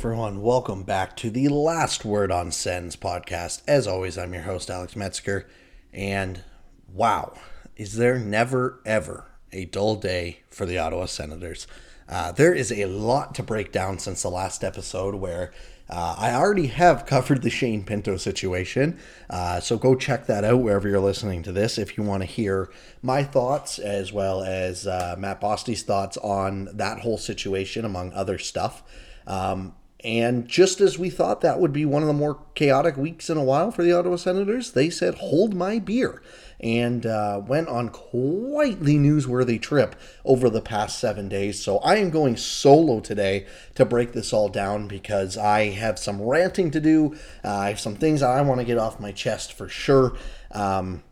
Everyone, welcome back to the Last Word on Sens podcast. As always, I'm your host, Alex Metzger, and wow, is there never ever a dull day for the Ottawa Senators? Uh, there is a lot to break down since the last episode where uh, I already have covered the Shane Pinto situation, uh, so go check that out wherever you're listening to this if you want to hear my thoughts as well as uh, Matt Bosty's thoughts on that whole situation, among other stuff. Um, and just as we thought that would be one of the more chaotic weeks in a while for the Ottawa Senators, they said, hold my beer, and uh, went on quite the newsworthy trip over the past seven days. So I am going solo today to break this all down because I have some ranting to do. Uh, I have some things I want to get off my chest for sure. Um,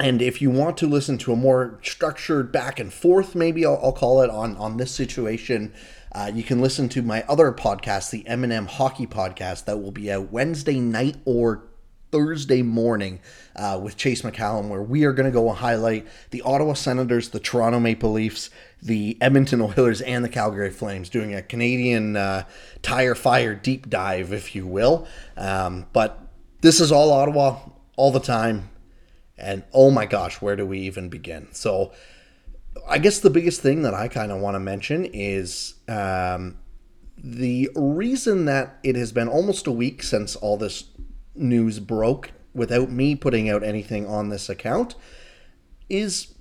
and if you want to listen to a more structured back and forth, maybe I'll, I'll call it on on this situation. Uh, you can listen to my other podcast, the M&M Hockey Podcast, that will be out Wednesday night or Thursday morning uh, with Chase McCallum, where we are going to go and highlight the Ottawa Senators, the Toronto Maple Leafs, the Edmonton Oilers, and the Calgary Flames, doing a Canadian uh, tire fire deep dive, if you will. Um, but this is all Ottawa all the time. And oh my gosh, where do we even begin? So, I guess the biggest thing that I kind of want to mention is um, the reason that it has been almost a week since all this news broke without me putting out anything on this account is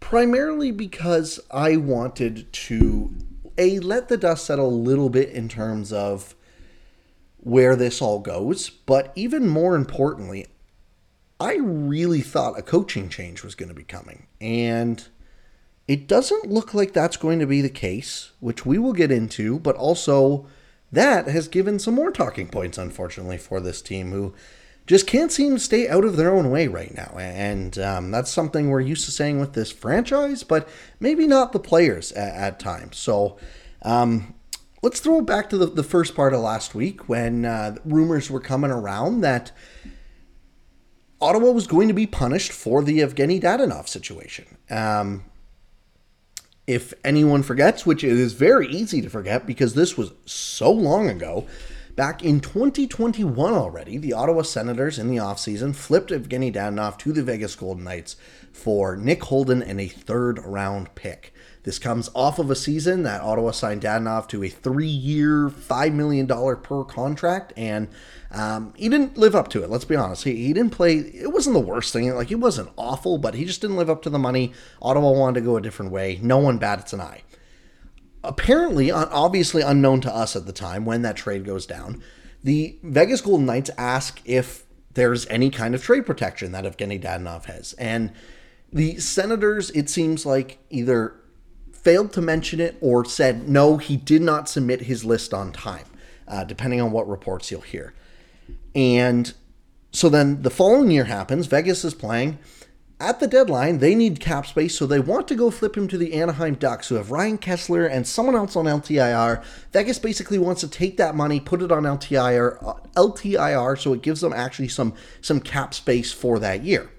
primarily because I wanted to a let the dust settle a little bit in terms of where this all goes, but even more importantly, I really thought a coaching change was going to be coming. And it doesn't look like that's going to be the case, which we will get into, but also that has given some more talking points, unfortunately, for this team who just can't seem to stay out of their own way right now. And um, that's something we're used to saying with this franchise, but maybe not the players at, at times. So um, let's throw it back to the, the first part of last week when uh, rumors were coming around that Ottawa was going to be punished for the Evgeny Dadonov situation. Um, if anyone forgets, which it is very easy to forget because this was so long ago, back in 2021 already, the Ottawa Senators in the offseason flipped Evgeny Dadonov to the Vegas Golden Knights for Nick Holden and a third round pick. This comes off of a season that Ottawa signed Dadonov to a three year, $5 million per contract, and um, he didn't live up to it. Let's be honest. He, he didn't play, it wasn't the worst thing. Like, it wasn't awful, but he just didn't live up to the money. Ottawa wanted to go a different way. No one bats an eye. Apparently, obviously unknown to us at the time when that trade goes down, the Vegas Golden Knights ask if there's any kind of trade protection that Evgeny Dadonov has. And the Senators, it seems like, either failed to mention it or said no, he did not submit his list on time, uh, depending on what reports you'll hear. And so then the following year happens. Vegas is playing. At the deadline, they need cap space, so they want to go flip him to the Anaheim Ducks, who have Ryan Kesler and someone else on LTIR. Vegas basically wants to take that money, put it on LTIR, uh, LTIR, so it gives them actually some some cap space for that year.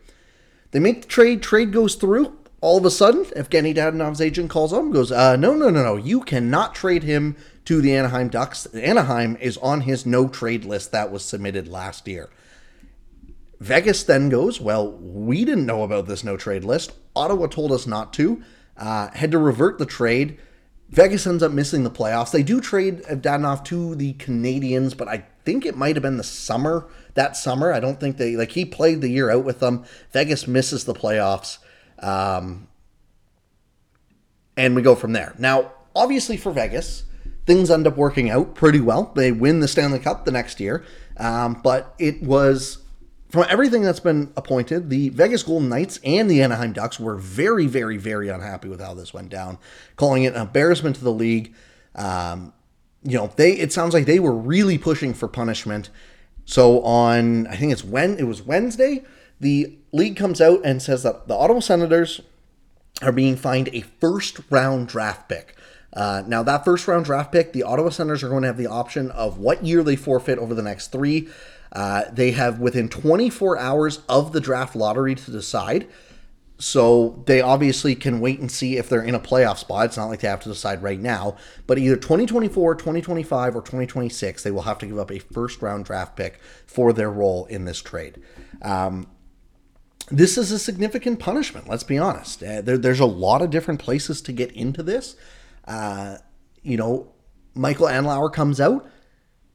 They make the trade. Trade goes through all of a sudden, Evgeny Dadonov's agent calls and goes, uh, no, no, no, no. You cannot trade him to the Anaheim Ducks. Anaheim is on his no trade list that was submitted last year. Vegas then goes, well, we didn't know about this no trade list. Ottawa told us not to. Uh, had to revert the trade. Vegas ends up missing the playoffs. They do trade Dadonov to the Canadiens, but I think it might have been the summer, that summer. I don't think they, like, he played the year out with them. Vegas misses the playoffs. Um, and we go from there. Now, obviously, for Vegas, things end up working out pretty well. They win the Stanley Cup the next year. Um, but it was, from everything that's been appointed, the Vegas Golden Knights and the Anaheim Ducks were very, very, very unhappy with how this went down, calling it an embarrassment to the league. Um, you know, they it sounds like they were really pushing for punishment. So on, I think it's when it was Wednesday, the league comes out and says that the Ottawa Senators are being fined a first round draft pick. Uh, now, that first round draft pick, the Ottawa Senators are going to have the option of what year they forfeit over the next three. Uh, they have within 24 hours of the draft lottery to decide. So they obviously can wait and see if they're in a playoff spot. It's not like they have to decide right now, but either 2024, 2025, or 2026, they will have to give up a first round draft pick for their role in this trade. Um, this is a significant punishment, let's be honest. Uh, there, there's a lot of different places to get into this. Uh, you know, Michael Andlauer comes out,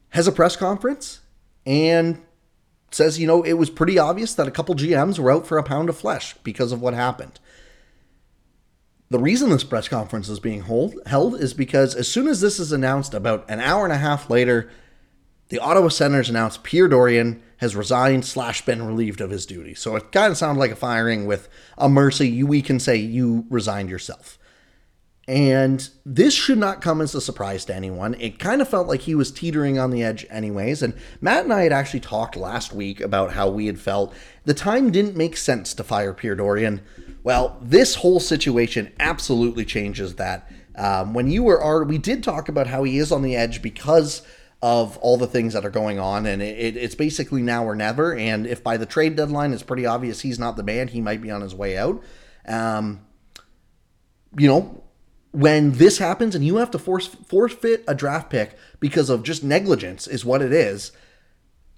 has a press conference, and says, you know, it was pretty obvious that a couple GMs were out for a pound of flesh because of what happened. The reason this press conference is being hold, held is because as soon as this is announced, about an hour and a half later, the Ottawa Senators announced Pierre Dorion has resigned slash been relieved of his duty. So it kind of sounded like a firing with a mercy. You, we can say you resigned yourself. And this should not come as a surprise to anyone. It kind of felt like he was teetering on the edge, anyways. And Matt and I had actually talked last week about how we had felt the time didn't make sense to fire Pierre Dorion. Well, this whole situation absolutely changes that. Um, when you were, we did talk about how he is on the edge because of all the things that are going on, and it, it's basically now or never. And if by the trade deadline it's pretty obvious he's not the man, he might be on his way out. Um, you know, when this happens and you have to force forfeit a draft pick because of just negligence is what it is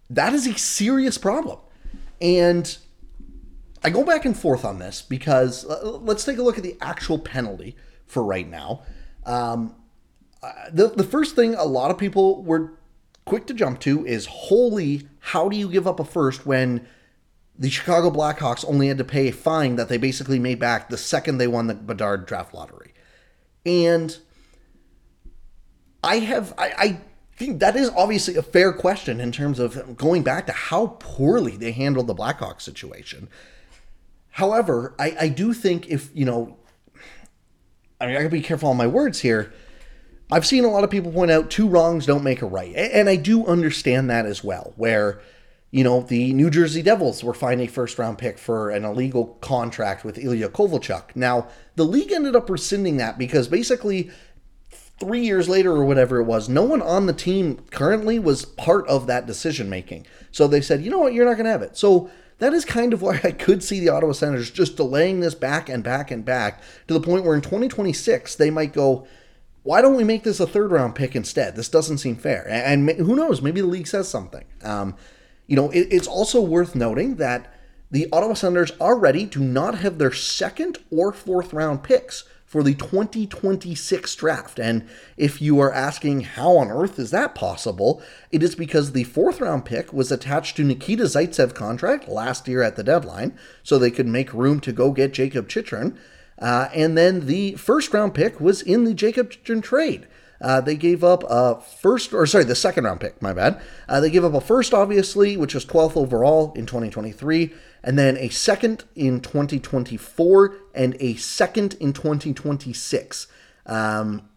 that is a serious problem and i go back and forth on this because uh, let's take a look at the actual penalty for right now um, uh, the, the first thing a lot of people were quick to jump to is holy how do you give up a first when the chicago blackhawks only had to pay a fine that they basically made back the second they won the bedard draft lottery and I have, I, I think that is obviously a fair question in terms of going back to how poorly they handled the Blackhawks situation. However, I, I do think if, you know, I mean, I gotta be careful on my words here. I've seen a lot of people point out two wrongs don't make a right. And I do understand that as well, where you know, the New Jersey Devils were fined a first round pick for an illegal contract with Ilya Kovalchuk. Now, the league ended up rescinding that because basically three years later or whatever it was, no one on the team currently was part of that decision making. So they said, you know what, you're not going to have it. So that is kind of why I could see the Ottawa Senators just delaying this back and back and back to the point where in 2026 they might go, why don't we make this a third round pick instead? This doesn't seem fair. And who knows, maybe the league says something. Um, you know, it, it's also worth noting that the Ottawa Senators already do not have their second or fourth round picks for the 2026 draft. And if you are asking how on earth is that possible, it is because the fourth round pick was attached to Nikita Zaitsev contract last year at the deadline, so they could make room to go get Jacob Chychrun. Uh, and then the first round pick was in the Chychrun trade. Uh, they gave up a first, or sorry, the second round pick, my bad. Uh, they gave up a first, obviously, which was 12th overall in 2023, and then a second in 2024, and a second in 2026. Um,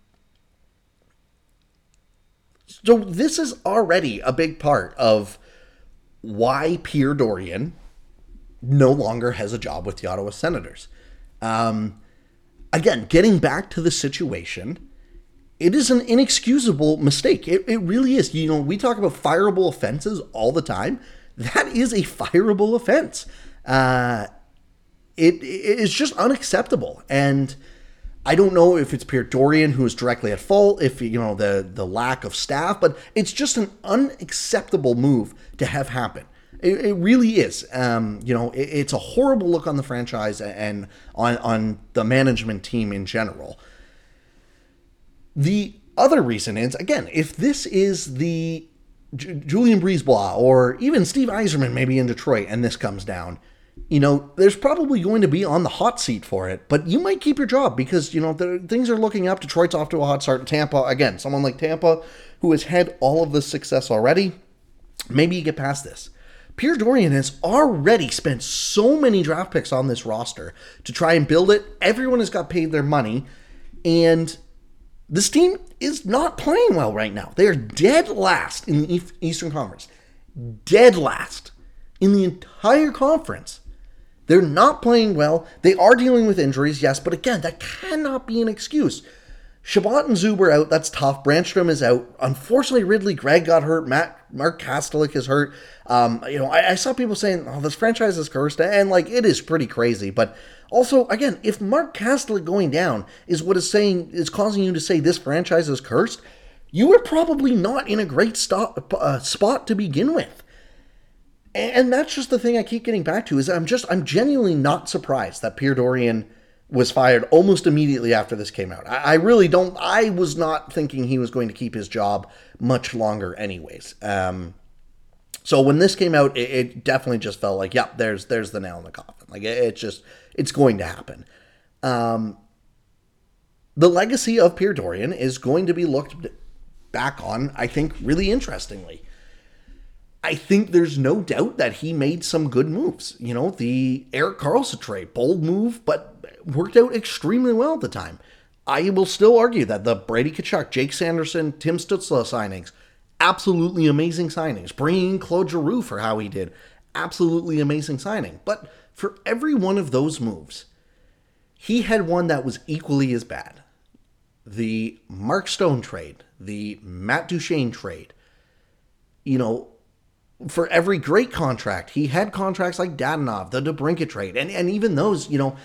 so this is already a big part of why Pierre Dorion no longer has a job with the Ottawa Senators. Um, again, getting back to the situation it is an inexcusable mistake. It, it really is. You know, we talk about fireable offenses all the time. That is a fireable offense. Uh, it, is just unacceptable. And I don't know if it's Pierre Dorion who is directly at fault, if you know the the lack of staff, but it's just an unacceptable move to have happen. It, it really is. Um, you know, it, it's a horrible look on the franchise and on on the management team in general. The other reason is, again, if this is the J- Julien BriseBois or even Steve Yzerman maybe in Detroit and this comes down, you know, there's probably going to be on the hot seat for it, but you might keep your job because, you know, things are looking up. Detroit's off to a hot start. Tampa, again, someone like Tampa who has had all of this success already, maybe you get past this. Pierre Dorion has already spent so many draft picks on this roster to try and build it. Everyone has got paid their money. And this team is not playing well right now. They are dead last in the Eastern Conference. Dead last in the entire conference. They're not playing well. They are dealing with injuries, yes, but again, that cannot be an excuse. Chabot and Zuber out. That's tough. Brannstrom is out. Unfortunately, Ridley Greig got hurt. Matt Mark Kastelic is hurt. Um, you know, I, I, saw people saying, "Oh, this franchise is cursed," and like it is pretty crazy. But also, again, if Mark Kastelic going down is what is saying is causing you to say this franchise is cursed, you were probably not in a great stop, uh, spot to begin with. And that's just the thing I keep getting back to is I'm just I'm genuinely not surprised that Pierre Dorion was fired almost immediately after this came out. I, really don't. I was not thinking he was going to keep his job much longer, anyways. Um, so when this came out, it, it, definitely just felt like, yep, there's there's the nail in the coffin. Like it, it's just it's going to happen. Um, the legacy of Pierre Dorion is going to be looked back on, I think, really interestingly. I think there's no doubt that he made some good moves. You know, the Erik Karlsson trade, bold move, but worked out extremely well at the time. I will still argue that the Brady Tkachuk, Jake Sanderson, Tim Stützle signings, absolutely amazing signings. Bringing Claude Giroux for how he did, absolutely amazing signing. But for every one of those moves, he had one that was equally as bad. The Mark Stone trade, the Matt Duchene trade, you know, for every great contract, he had contracts like Dadonov, the DeBrincat trade, and, and even those, you know,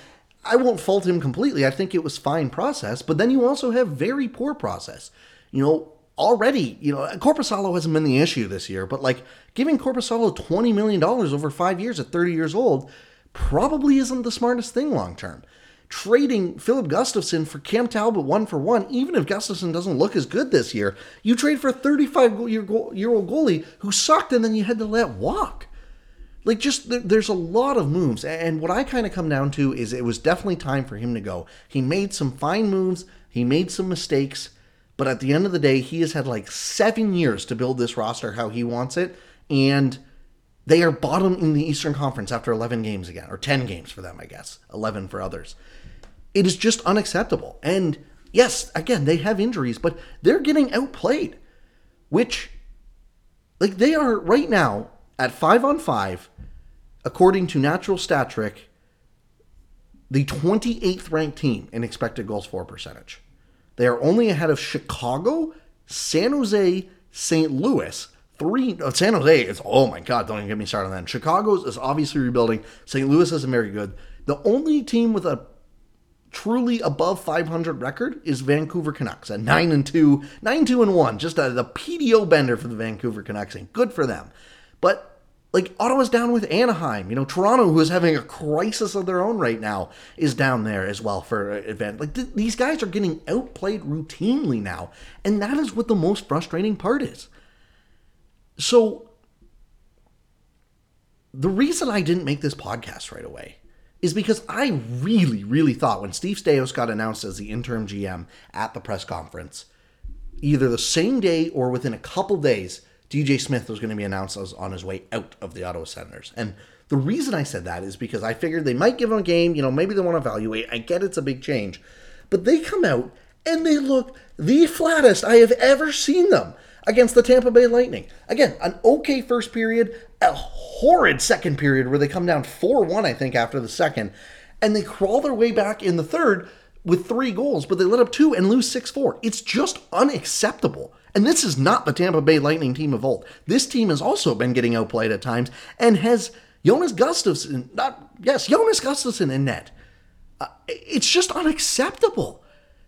I won't fault him completely. I think it was fine process, but then you also have very poor process. You know, already, you know, Korpisalo hasn't been the issue this year, but like giving Korpisalo $20 million over five years at 30 years old probably isn't the smartest thing long term. Trading Filip Gustavsson for Cam Talbot one for one, even if Gustavsson doesn't look as good this year, you trade for a 35 year old goalie who sucked and then you had to let walk. Like, just there's a lot of moves. And what I kind of come down to is it was definitely time for him to go. He made some fine moves, he made some mistakes, but at the end of the day, he has had like seven years to build this roster how he wants it. And they are bottom in the Eastern Conference after 11 games again, or 10 games for them, I guess, 11 for others. It is just unacceptable. And yes, again, they have injuries, but they're getting outplayed, which, like, they are right now at five on five according to Natural Stat Trick, the 28th ranked team in expected goals for percentage. They are only ahead of Chicago, San Jose, St. Louis. Three uh, San Jose is oh my god, don't even get me started on that. Chicago's is obviously rebuilding. St. Louis isn't very good. The only team with a truly above 500 record is Vancouver Canucks at 9 and 2, 9 2 and 1. Just a, the PDO bender for the Vancouver Canucks and good for them. But like Ottawa's down with Anaheim. You know, Toronto, who is having a crisis of their own right now, is down there as well for uh, event. Like th- these guys are getting outplayed routinely now, and that is what the most frustrating part is. So, the reason I didn't make this podcast right away is because I really, really thought when Steve Staios got announced as the interim GM at the press conference, either the same day or within a couple days DJ Smith was going to be announced as on his way out of the Ottawa Senators. And the reason I said that is because I figured they might give him a game, you know, maybe they want to evaluate. I get it's a big change. But they come out and they look the flattest I have ever seen them against the Tampa Bay Lightning. Again, an okay first period, a horrid second period where they come down 4 1, I think, after the second, and they crawl their way back in the third with three goals, but they let up two and lose 6 4. It's just unacceptable. And this is not the Tampa Bay Lightning team of old. This team has also been getting outplayed at times and has Jonas Gustavsson, not, yes, Jonas Gustavsson in net. Uh, it's just unacceptable.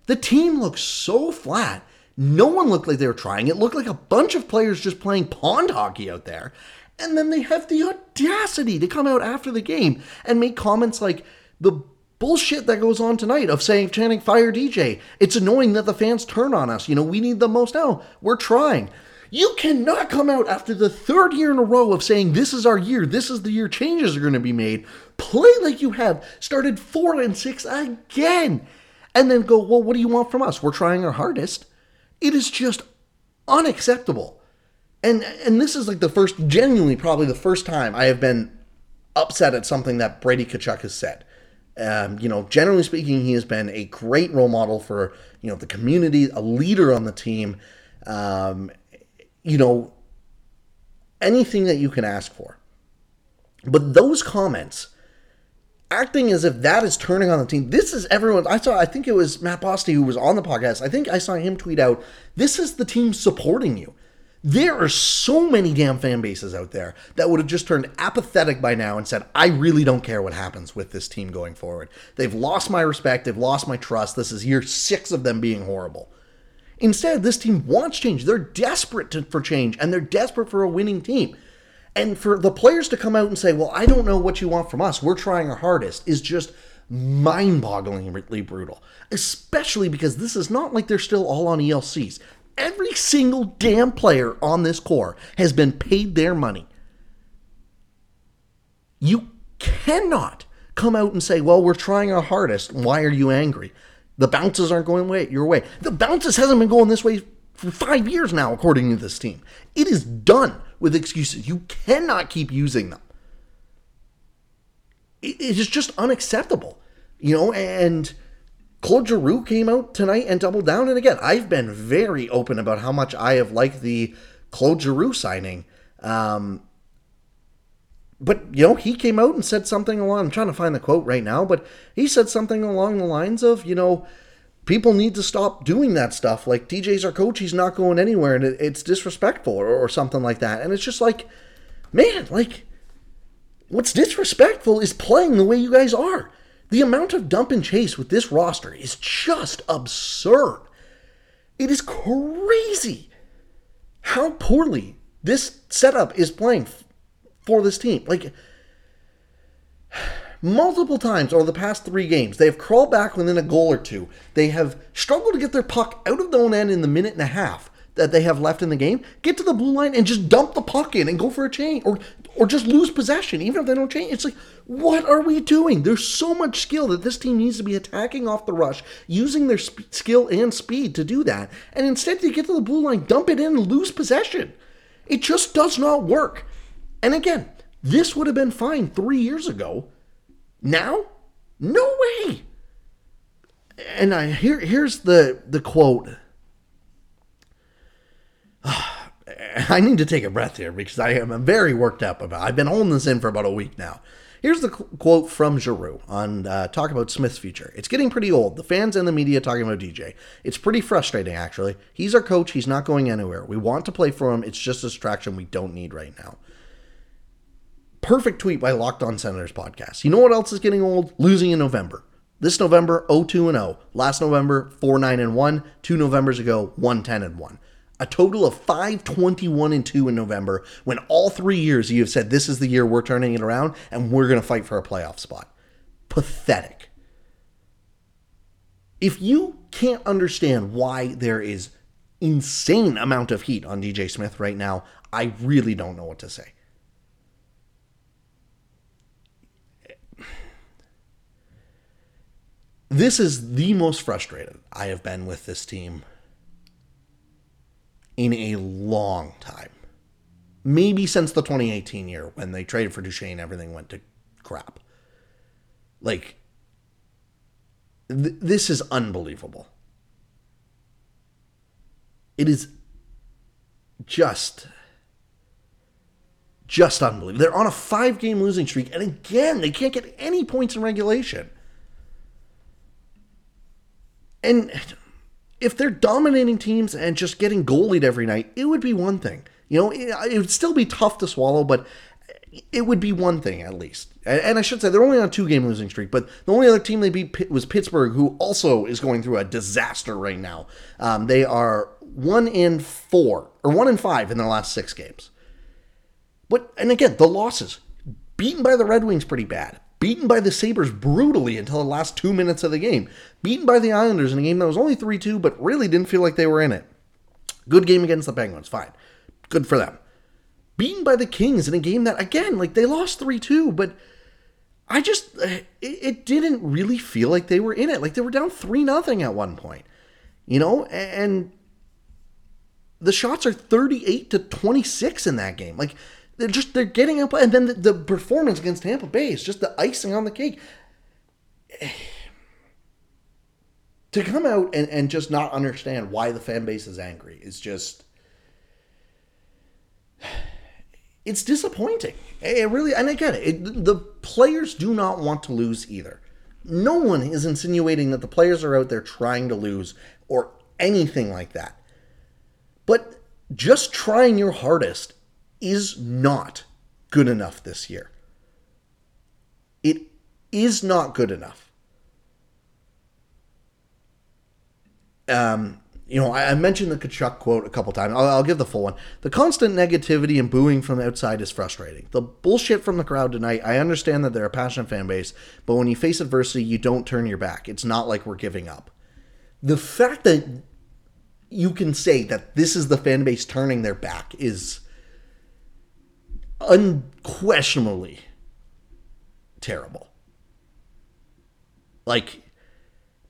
The team looks so flat. No one looked like they were trying. It looked like a bunch of players just playing pond hockey out there. And then they have the audacity to come out after the game and make comments like, the bullshit that goes on tonight of saying chanting fire DJ. It's annoying that the fans turn on us. You know, we need the most now. We're trying. You cannot come out after the third year in a row of saying this is our year, this is the year changes are going to be made. Play like you have started four and six again, and then go, well, what do you want from us? We're trying our hardest. It is just unacceptable. And and this is like the first, genuinely probably the first time I have been upset at something that Brady Tkachuk has said. Um, you know, generally speaking, he has been a great role model for you know the community, a leader on the team. Um, you know, anything that you can ask for. But those comments acting as if that is turning on the team. This is everyone. I saw. I think it was Matt Bosty who was on the podcast. I think I saw him tweet out, "This is the team supporting you." There are so many damn fan bases out there that would have just turned apathetic by now and said, I really don't care what happens with this team going forward. They've lost my respect, they've lost my trust. This is year six of them being horrible. Instead, this team wants change. They're desperate to, for change and they're desperate for a winning team. And for the players to come out and say, Well, I don't know what you want from us, we're trying our hardest, is just mind bogglingly brutal. Especially because this is not like they're still all on ELCs. Every single damn player on this core has been paid their money. You cannot come out and say, well, we're trying our hardest. Why are you angry? The bounces aren't going way, your way. The bounces hasn't been going this way for five years now, according to this team. It is done with excuses. You cannot keep using them. It is just unacceptable, you know, and Claude Giroux came out tonight and doubled down. And again, I've been very open about how much I have liked the Claude Giroux signing. Um, but you know, he came out and said something along. I'm trying to find the quote right now, but he said something along the lines of, you know, people need to stop doing that stuff. Like DJ's our coach, he's not going anywhere, and it's disrespectful or, or something like that. And it's just like, man, like, what's disrespectful is playing the way you guys are. The amount of dump and chase with this roster is just absurd. It is crazy how poorly this setup is playing for this team. Like, multiple times over the past three games, they have crawled back within a goal or two. They have struggled to get their puck out of their own end in the minute and a half that they have left in the game, get to the blue line and just dump the puck in and go for a change or or just lose possession, even if they don't change. It's like, what are we doing? There's so much skill that this team needs to be attacking off the rush, using their sp- skill and speed to do that. And instead, they get to the blue line, dump it in, and lose possession. It just does not work. And again, this would have been fine three years ago. Now, no way. And I here here's the the quote I need to take a breath here because I am very worked up about. I've been holding this in for about a week now. Here's the quote from Giroux on uh, talk about Smith's future. It's getting pretty old. The fans and the media talking about DJ. It's pretty frustrating, actually. He's our coach. He's not going anywhere. We want to play for him. It's just a distraction we don't need right now. Perfect tweet by Locked On Senators podcast. You know what else is getting old? Losing in November. This November, 0-2 and 0. Last November, 4-9 and 1. Two Novembers ago, 1-10 and 1 a total of 521 and 2 in November when all three years you have said this is the year we're turning it around and we're going to fight for a playoff spot. Pathetic. If you can't understand why there is insane amount of heat on DJ Smith right now, I really don't know what to say. This is the most frustrated I have been with this team in a long time. Maybe since the 2018 year when they traded for Duchene, everything went to crap. Like, th- this is unbelievable. It is just just unbelievable. They're on a five game losing streak, and again, they can't get any points in regulation. And if they're dominating teams and just getting goalied every night, it would be one thing. You know, it, it would still be tough to swallow, but it would be one thing at least. And, I should say they're only on a two-game losing streak, but the only other team they beat was Pittsburgh, who also is going through a disaster right now. Um, they are one in four or one in five in their last six games. But and again, the losses beaten by the Red Wings pretty bad beaten by the Sabres brutally until the last two minutes of the game, beaten by the Islanders in a game that was only 3 2, but really didn't feel like they were in it. Good game against the Penguins, fine. Good for them. Beaten by the Kings in a game that, again, like they lost 3 2, but I just, eh, it, it, didn't really feel like they were in it. Like they were down 3 nothing at one point, you know, and the shots are 38 to 26 in that game. Like, they're just they're getting up, and then the, the performance against Tampa Bay is just the icing on the cake. to come out and, and just not understand why the fan base is angry is just it's disappointing. It really, and I get it. it. The players do not want to lose either. No one is insinuating that the players are out there trying to lose or anything like that. But just trying your hardest is not good enough this year. It is not good enough. Um, you know, I, mentioned the Tkachuk quote a couple times. I'll, I'll, give the full one. The constant negativity and booing from outside is frustrating. The bullshit from the crowd tonight, I understand that they're a passionate fan base, but when you face adversity, you don't turn your back. It's not like we're giving up. The fact that you can say that this is the fan base turning their back is unquestionably terrible. Like,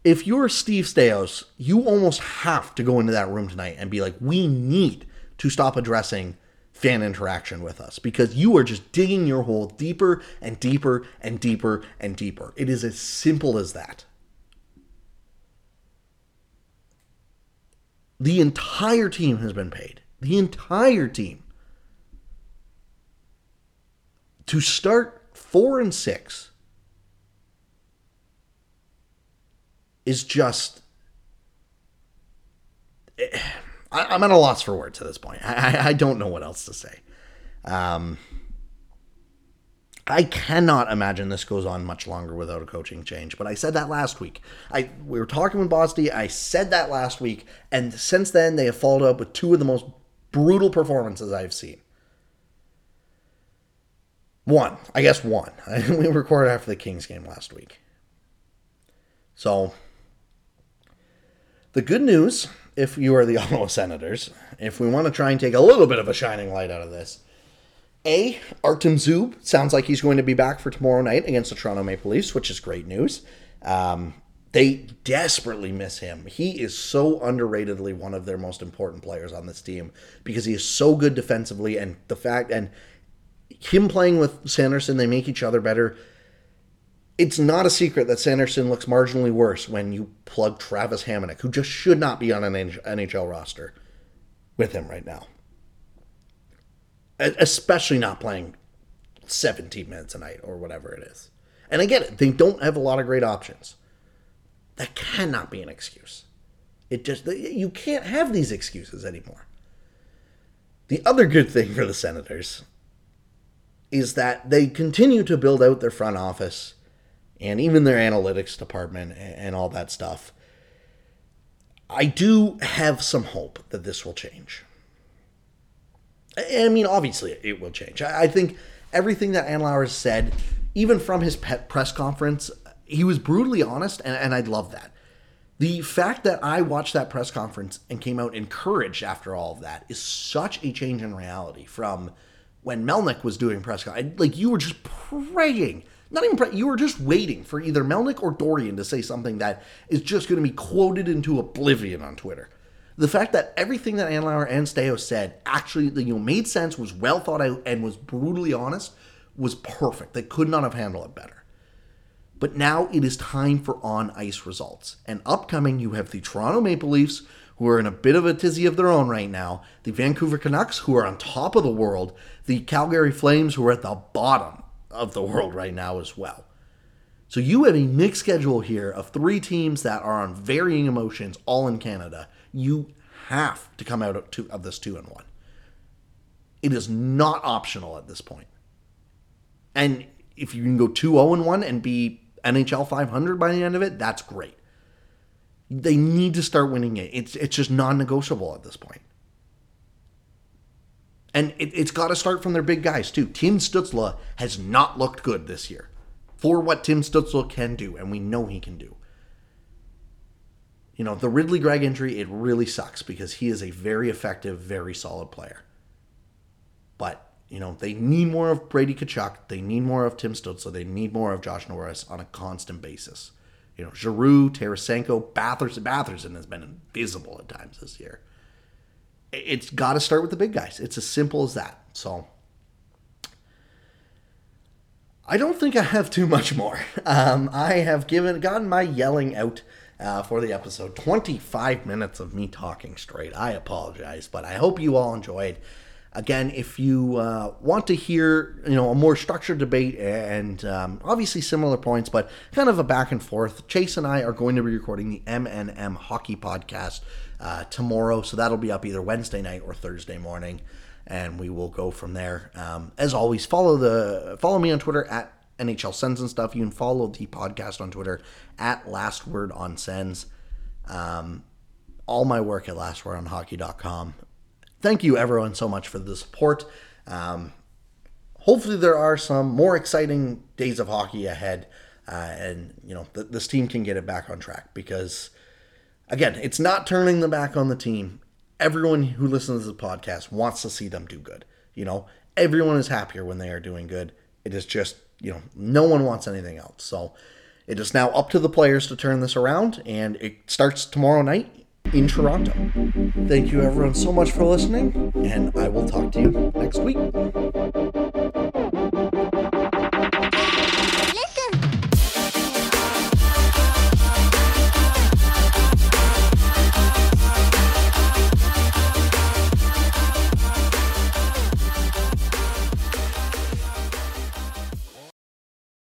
if you're Steve Staios, you almost have to go into that room tonight and be like, we need to stop addressing fan interaction with us because you are just digging your hole deeper and deeper and deeper and deeper. It is as simple as that. The entire team has been paid. The entire team. To start four and six is just. I, am at a loss for words at this point. I, I don't know what else to say. Um, I cannot imagine this goes on much longer without a coaching change. But I said that last week. I we were talking with Bosty. I said that last week, and since then they have followed up with two of the most brutal performances I've seen. One, I guess one. we recorded after the Kings game last week. So the good news, if you are the Ottawa Senators, if we want to try and take a little bit of a shining light out of this a, Artem Zub sounds like he's going to be back for tomorrow night against the Toronto Maple Leafs, which is great news. Um, they desperately miss him. He is so underratedly one of their most important players on this team because he is so good defensively, and the fact and him playing with Sanderson, they make each other better. It's not a secret that Sanderson looks marginally worse when you plug Travis Hamonic, who just should not be on an NHL roster, with him right now especially not playing 17 minutes a night or whatever it is. And I get it, they don't have a lot of great options. That cannot be an excuse. It just, you can't have these excuses anymore. The other good thing for the Senators is that they continue to build out their front office and even their analytics department and all that stuff. I do have some hope that this will change. I mean, obviously, it will change. I think everything that Andlauer said, even from his press conference, he was brutally honest, and, and I love that. The fact that I watched that press conference and came out encouraged after all of that is such a change in reality from when Melnyk was doing press conference. Like you were just praying, not even praying, you were just waiting for either Melnyk or Dorion to say something that is just going to be quoted into oblivion on Twitter the fact that everything that Andlauer and Staios said actually you know made sense, was well thought out, and was brutally honest was perfect. They could not have handled it better. But now it is time for on ice results. And upcoming, you have the Toronto Maple Leafs, who are in a bit of a tizzy of their own right now, the Vancouver Canucks, who are on top of the world, the Calgary Flames, who are at the bottom of the world right now as well. So you have a mixed schedule here of three teams that are on varying emotions, all in Canada. You have to come out of, two, of this two and one. It is not optional at this point. And if you can go 2 0 1 and be NHL 500 by the end of it, that's great. They need to start winning it. It's, it's just non negotiable at this point. And it, has got to start from their big guys, too. Tim Stützle has not looked good this year for what Tim Stützle can do, and we know he can do you know, the Ridley Greig injury, it really sucks because he is a very effective, very solid player. But, you know, they need more of Brady Tkachuk. They need more of Tim Stützle. They need more of Josh Norris on a constant basis. You know, Giroux, Tarasenko, Batherson. Batherson has been invisible at times this year. It's got to start with the big guys. It's as simple as that. So, I don't think I have too much more. Um, I have given gotten my yelling out uh, for the episode. 25 minutes of me talking straight. I apologize, but I hope you all enjoyed. Again, if you uh, want to hear, you know, a more structured debate and um, obviously similar points, but kind of a back and forth, Chase and I are going to be recording the MNM Hockey Podcast uh, tomorrow, so that'll be up either Wednesday night or Thursday morning, and we will go from there. Um, as always, follow the follow me on Twitter at NHL Sens and stuff. You can follow the podcast on Twitter at Last Word on Sens. Um, all my work at lastwordonhockey.com thank you everyone so much for the support. Um, hopefully, there are some more exciting days of hockey ahead, uh, and you know th- this team can get it back on track because, again, it's not turning the back on the team. Everyone who listens to the podcast wants to see them do good. You know, everyone is happier when they are doing good. It is just you know no one wants anything else. So. It is now up to the players to turn this around, and it starts tomorrow night in Toronto. Thank you, everyone, so much for listening, and I will talk to you next week.